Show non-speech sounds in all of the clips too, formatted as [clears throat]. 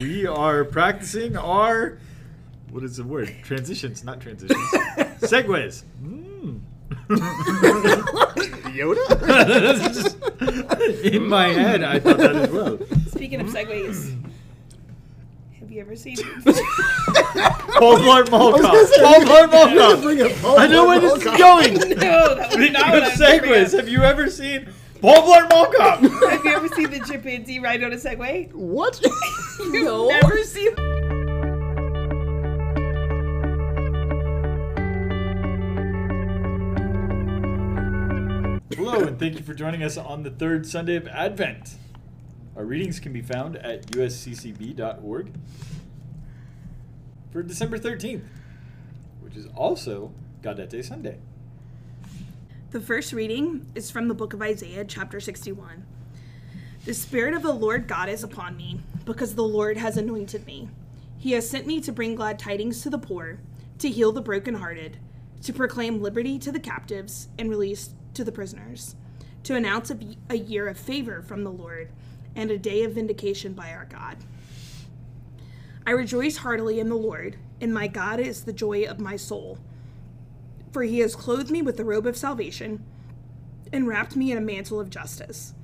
We are practicing our what is the word? Transitions, not transitions. [laughs] Segues. Mm. Yoda? Just- [laughs] in my head, I thought that as well. Speaking of segues, have you ever seen? Paul Blart Mall I Cop. Paul Blart Mall Cop. bring up Paul I know where this is going. [laughs] no, that was Speaking not of what I was gonna bring segues, have you ever seen Paul Blart Mall Cop? Have you ever seen the chimpanzee ride on a Segway? What? [laughs] [laughs] You've No. never seen. Hello, and thank you for joining us on the third Sunday of Advent. Our readings can be found at usccb.org for December 13th, which is also Gaudete Sunday. The first reading is from the book of Isaiah, chapter 61. The Spirit of the Lord God is upon me, because the Lord has anointed me. He has sent me to bring glad tidings to the poor, to heal the brokenhearted, to proclaim liberty to the captives and release to the prisoners, to announce a, a year of favor from the Lord and a day of vindication by our God. I rejoice heartily in the Lord, and my God is the joy of my soul. For he has clothed me with the robe of salvation and wrapped me in a mantle of justice,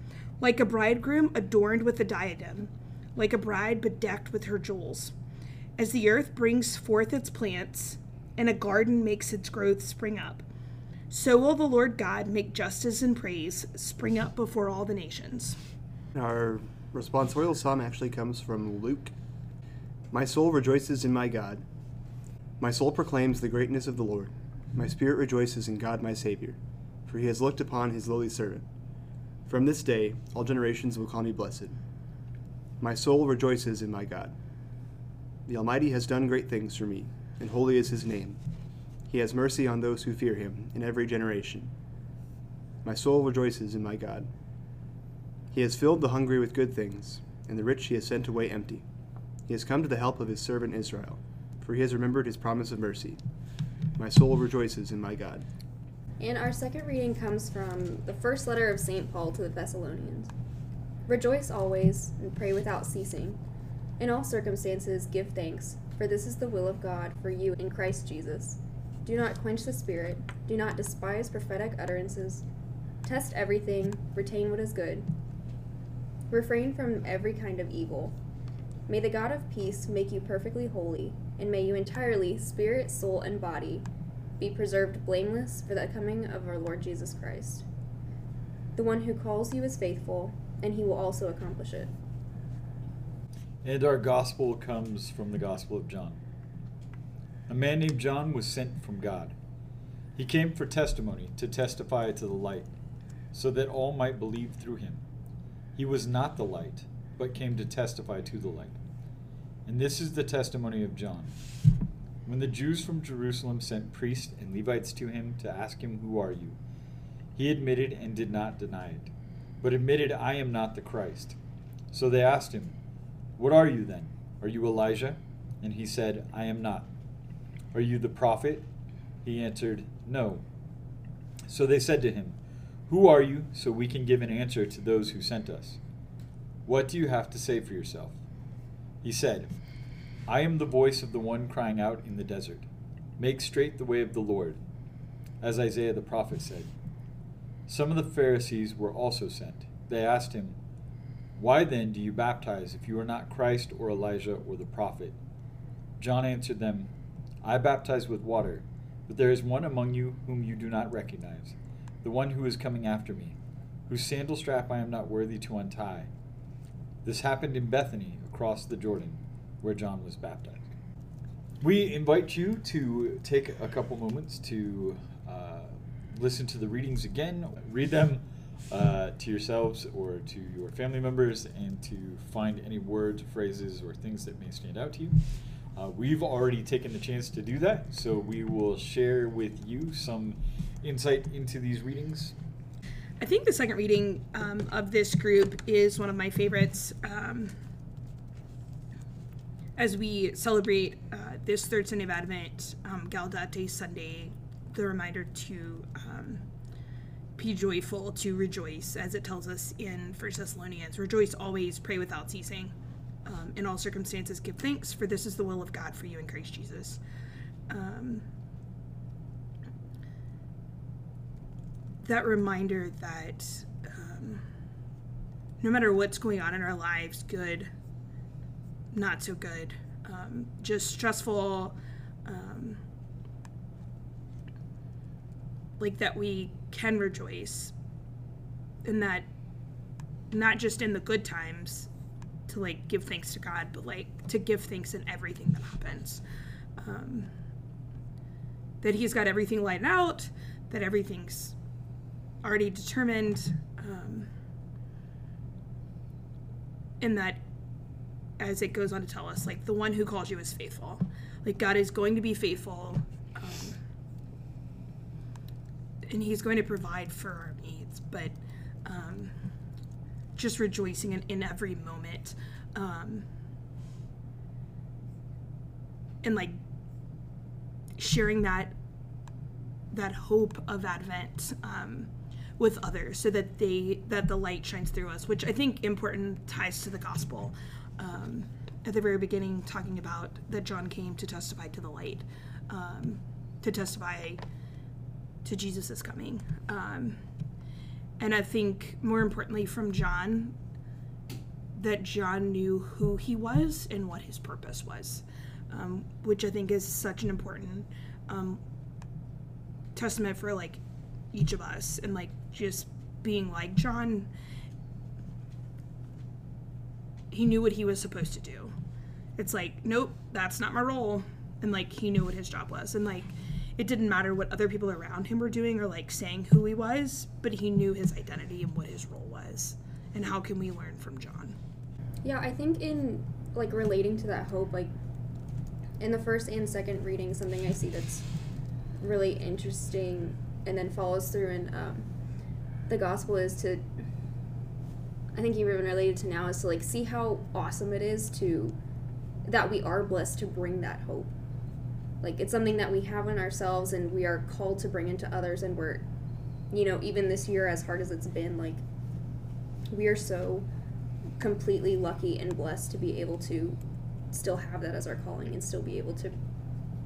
like a bridegroom adorned with a diadem, like a bride bedecked with her jewels. As the earth brings forth its plants, and a garden makes its growth spring up, so will the Lord God make justice and praise spring up before all the nations. Our responsorial psalm actually comes from Luke. My soul rejoices in my God. My soul proclaims the greatness of the Lord. My spirit rejoices in God my Savior, for he has looked upon his lowly servant. From this day, all generations will call me blessed. My soul rejoices in my God. The Almighty has done great things for me, and holy is his name. He has mercy on those who fear him in every generation. My soul rejoices in my God. He has filled the hungry with good things, and the rich he has sent away empty. He has come to the help of his servant Israel, for he has remembered his promise of mercy. My soul rejoices in my God. And our second reading comes from the first letter of St. Paul to the Thessalonians. Rejoice always, and pray without ceasing. In all circumstances, give thanks, for this is the will of God for you in Christ Jesus. Do not quench the Spirit, do not despise prophetic utterances. Test everything, retain what is good. Refrain from every kind of evil. May the God of peace make you perfectly holy, and may you entirely, spirit, soul, and body, be preserved blameless for the coming of our Lord Jesus Christ. The one who calls you is faithful, and he will also accomplish it. And our gospel comes from the Gospel of John. A man named John was sent from God. He came for testimony, to testify to the light, so that all might believe through him. He was not the light, but came to testify to the light. And this is the testimony of John. When the Jews from Jerusalem sent priests and Levites to him to ask him, Who are you? He admitted and did not deny it, but admitted, I am not the Christ. So they asked him, What are you then? Are you Elijah? And he said, I am not. Are you the prophet? He answered, No. So they said to him, Who are you, so we can give an answer to those who sent us? What do you have to say for yourself? He said, I am the voice of the one crying out in the desert, Make straight the way of the Lord, as Isaiah the prophet said. Some of the Pharisees were also sent. They asked him, Why then do you baptize if you are not Christ or Elijah or the prophet? John answered them, I baptize with water, but there is one among you whom you do not recognize, the one who is coming after me, whose sandal strap I am not worthy to untie. This happened in Bethany, across the Jordan, where John was baptized. We invite you to take a couple moments to uh, listen to the readings again, read them uh, to yourselves or to your family members, and to find any words, phrases, or things that may stand out to you. Uh, we've already taken the chance to do that, so we will share with you some insight into these readings. I think the second reading um, of this group is one of my favorites. Um, as we celebrate uh, this third Sunday of Advent, um, Gaudete Sunday, the reminder to um, be joyful, to rejoice, as it tells us in First Thessalonians. Rejoice always, pray without ceasing. Um, in all circumstances, give thanks, for this is the will of God for you in Christ Jesus. Um, that reminder that um, no matter what's going on in our lives, good, not so good, um, just stressful, um, like that we can rejoice, and that not just in the good times to like give thanks to God, but like to give thanks in everything that happens. Um, that He's got everything lined out, that everything's already determined, um, and that as it goes on to tell us, like the one who calls you is faithful. Like God is going to be faithful, um, and He's going to provide for our needs. But um, just rejoicing in, in every moment, um, and like sharing that that hope of Advent. Um, with others so that they that the light shines through us which i think important ties to the gospel um, at the very beginning talking about that john came to testify to the light um, to testify to jesus' coming. Um, and i think more importantly from john that john knew who he was and what his purpose was um, which i think is such an important um, testament for like each of us and like just being like John he knew what he was supposed to do. It's like, nope, that's not my role. And like he knew what his job was. And like it didn't matter what other people around him were doing or like saying who he was, but he knew his identity and what his role was. And how can we learn from John? Yeah, I think in like relating to that hope, like in the first and second reading, something I see that's really interesting and then follows through in um, the gospel is to i think even related to now is to like see how awesome it is to that we are blessed to bring that hope. Like it's something that we have in ourselves and we are called to bring into others and we're you know even this year as hard as it's been like we are so completely lucky and blessed to be able to still have that as our calling and still be able to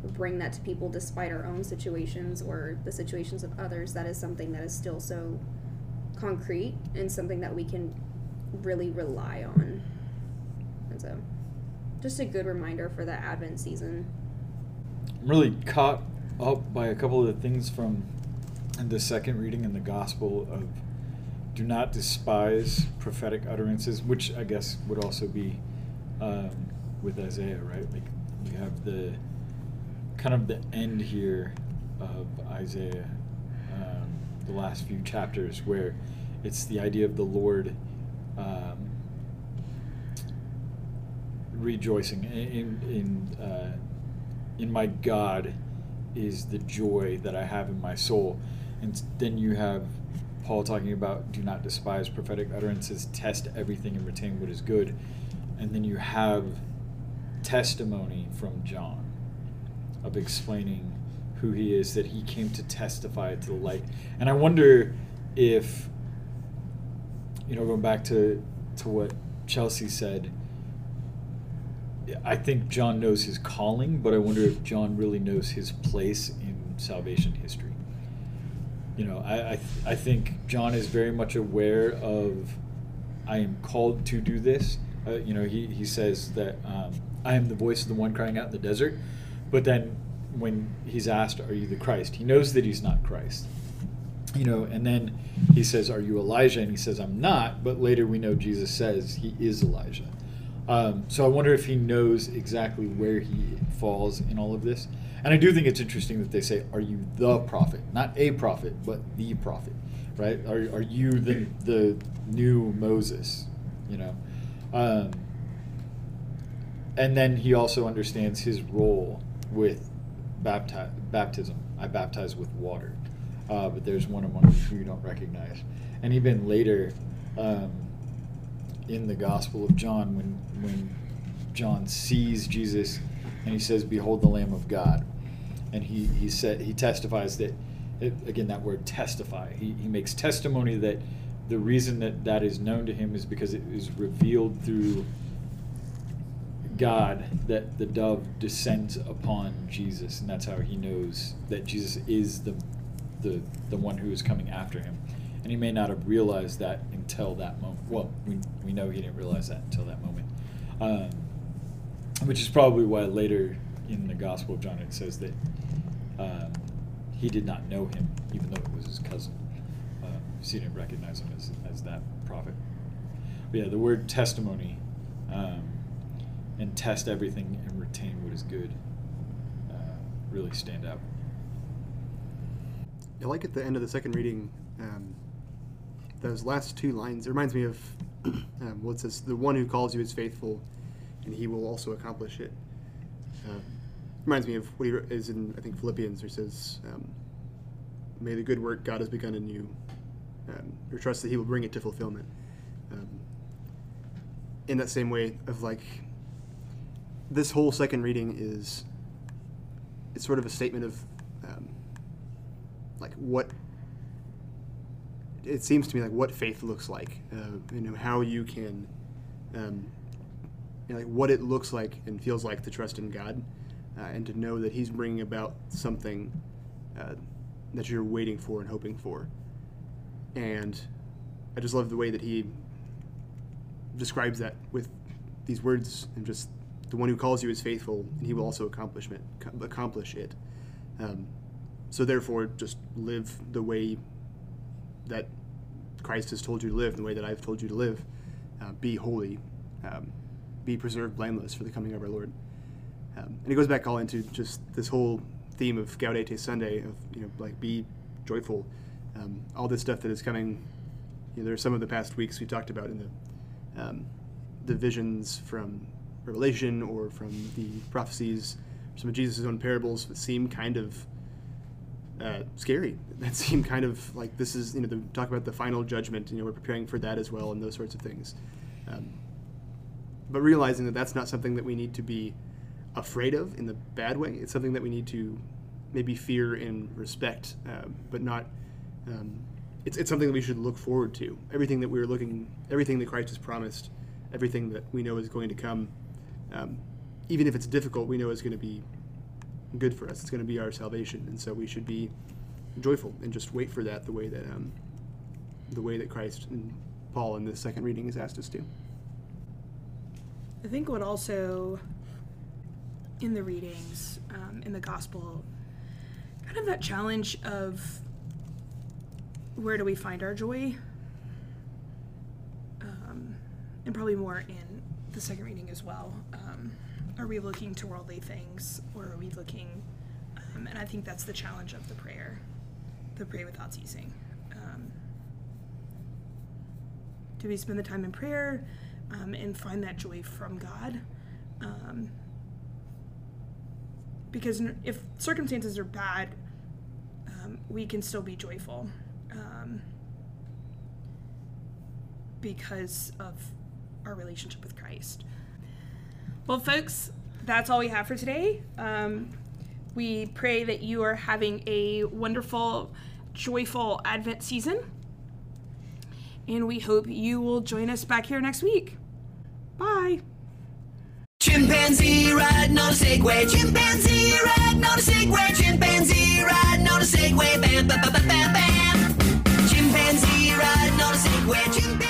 bring that to people despite our own situations or the situations of others. That is something that is still so concrete and something that we can really rely on. And so just a good reminder for the advent season. I'm really caught up by a couple of the things from the second reading in the gospel of do not despise prophetic utterances which i guess would also be um, with isaiah right? Like you have the kind of the end here of Isaiah, um, the last few chapters, where it's the idea of the Lord um, rejoicing. In in uh, in my God is the joy that I have in my soul, and then you have Paul talking about do not despise prophetic utterances, test everything and retain what is good, and then you have testimony from John of explaining who he is, that he came to testify to the light. And I wonder if, you know, going back to, to what Chelsea said, I think John knows his calling, but I wonder if John really knows his place in salvation history. You know, I, I, I think John is very much aware of I am called to do this. Uh, you know, he, he says that um, I am the voice of the one crying out in the desert. But then when he's asked, Are you the Christ? He knows that he's not Christ. You know, and then he says, Are you Elijah? And he says, I'm not. But later we know Jesus says he is Elijah. Um, so I wonder if he knows exactly where he falls in all of this. And I do think it's interesting that they say, Are you the prophet? Not a prophet, but the prophet, right? Are, are you the, the new Moses? You know? Um, and then he also understands his role with bapti- baptism. I baptize with water, uh, but there's one among you who you don't recognize. And even later, um, in the Gospel of John, when when John sees Jesus and he says, "Behold, the Lamb of God," and he he said he testifies that it, again that word testify. He he makes testimony that the reason that that is known to him is because it is revealed through God that the dove descends upon Jesus, and that's how he knows that Jesus is the the the one who is coming after him. And he may not have realized that until that moment. Well, we, we know he didn't realize that until that moment. Um, which is probably why later in the Gospel of John it says that um, he did not know him, even though it was his cousin. Uh, so he didn't recognize him as, as that prophet. But yeah, the word testimony um, and test everything and retain what is good uh, really stand out. I like at the end of the second reading, um, those last two lines. It reminds me of [clears throat] um, what says, "The one who calls you is faithful, and he will also accomplish it." Uh, reminds me of what he is in I think Philippians, where he says, um, "May the good work God has begun in you, um, or trust that He will bring it to fulfillment." Um, in that same way of like, this whole second reading is, it's sort of a statement of. Um, like what it seems to me like what faith looks like uh, you know how you can um, you know, like what it looks like and feels like to trust in god uh, and to know that he's bringing about something uh, that you're waiting for and hoping for. And i just love the way that he describes that with these words and just the one who calls you is faithful and he will also accomplish it accomplish it. Um, so therefore, just live the way that Christ has told you to live, the way that I've told you to live. Uh, be holy, um, be preserved blameless for the coming of our Lord. Um, and it goes back all into just this whole theme of Gaudete Sunday of you know like be joyful. Um, all this stuff that is coming. You know, there are some of the past weeks we talked about in the um, the visions from Revelation or from the prophecies, some of Jesus' own parables that seem kind of uh, scary. That [laughs] seemed kind of like this is you know the talk about the final judgment. You know we're preparing for that as well and those sorts of things. Um, but realizing that that's not something that we need to be afraid of in the bad way. It's something that we need to maybe fear and respect, uh, but not. Um, it's, it's something that we should look forward to. Everything that we're looking, everything that Christ has promised, everything that we know is going to come, um, even if it's difficult, we know is going to be good for us. It's going to be our salvation, and so we should be joyful and just wait for that the way that um, the way that Christ and Paul in the second reading has asked us to. I think what also in the readings um, in the gospel, kind of that challenge of where do we find our joy, um, and probably more in the second reading as well. Um, are we looking to worldly things or are we looking um, and i think that's the challenge of the prayer the pray without ceasing. Um, do we spend the time in prayer um, and find that joy from god? Um, because if circumstances are bad um, we can still be joyful um, because of our relationship with christ well, folks, that's all we have for today. Um, we pray that you are having a wonderful, joyful Advent season. And we hope you will join us back here next week. Bye. Chimpanzee riding on a Segway, chimpanzee riding on a Segway, chimpanzee riding on a Segway, bam, bam, bam, bam, bam. Chimpanzee riding on a Segway, chimpanzee.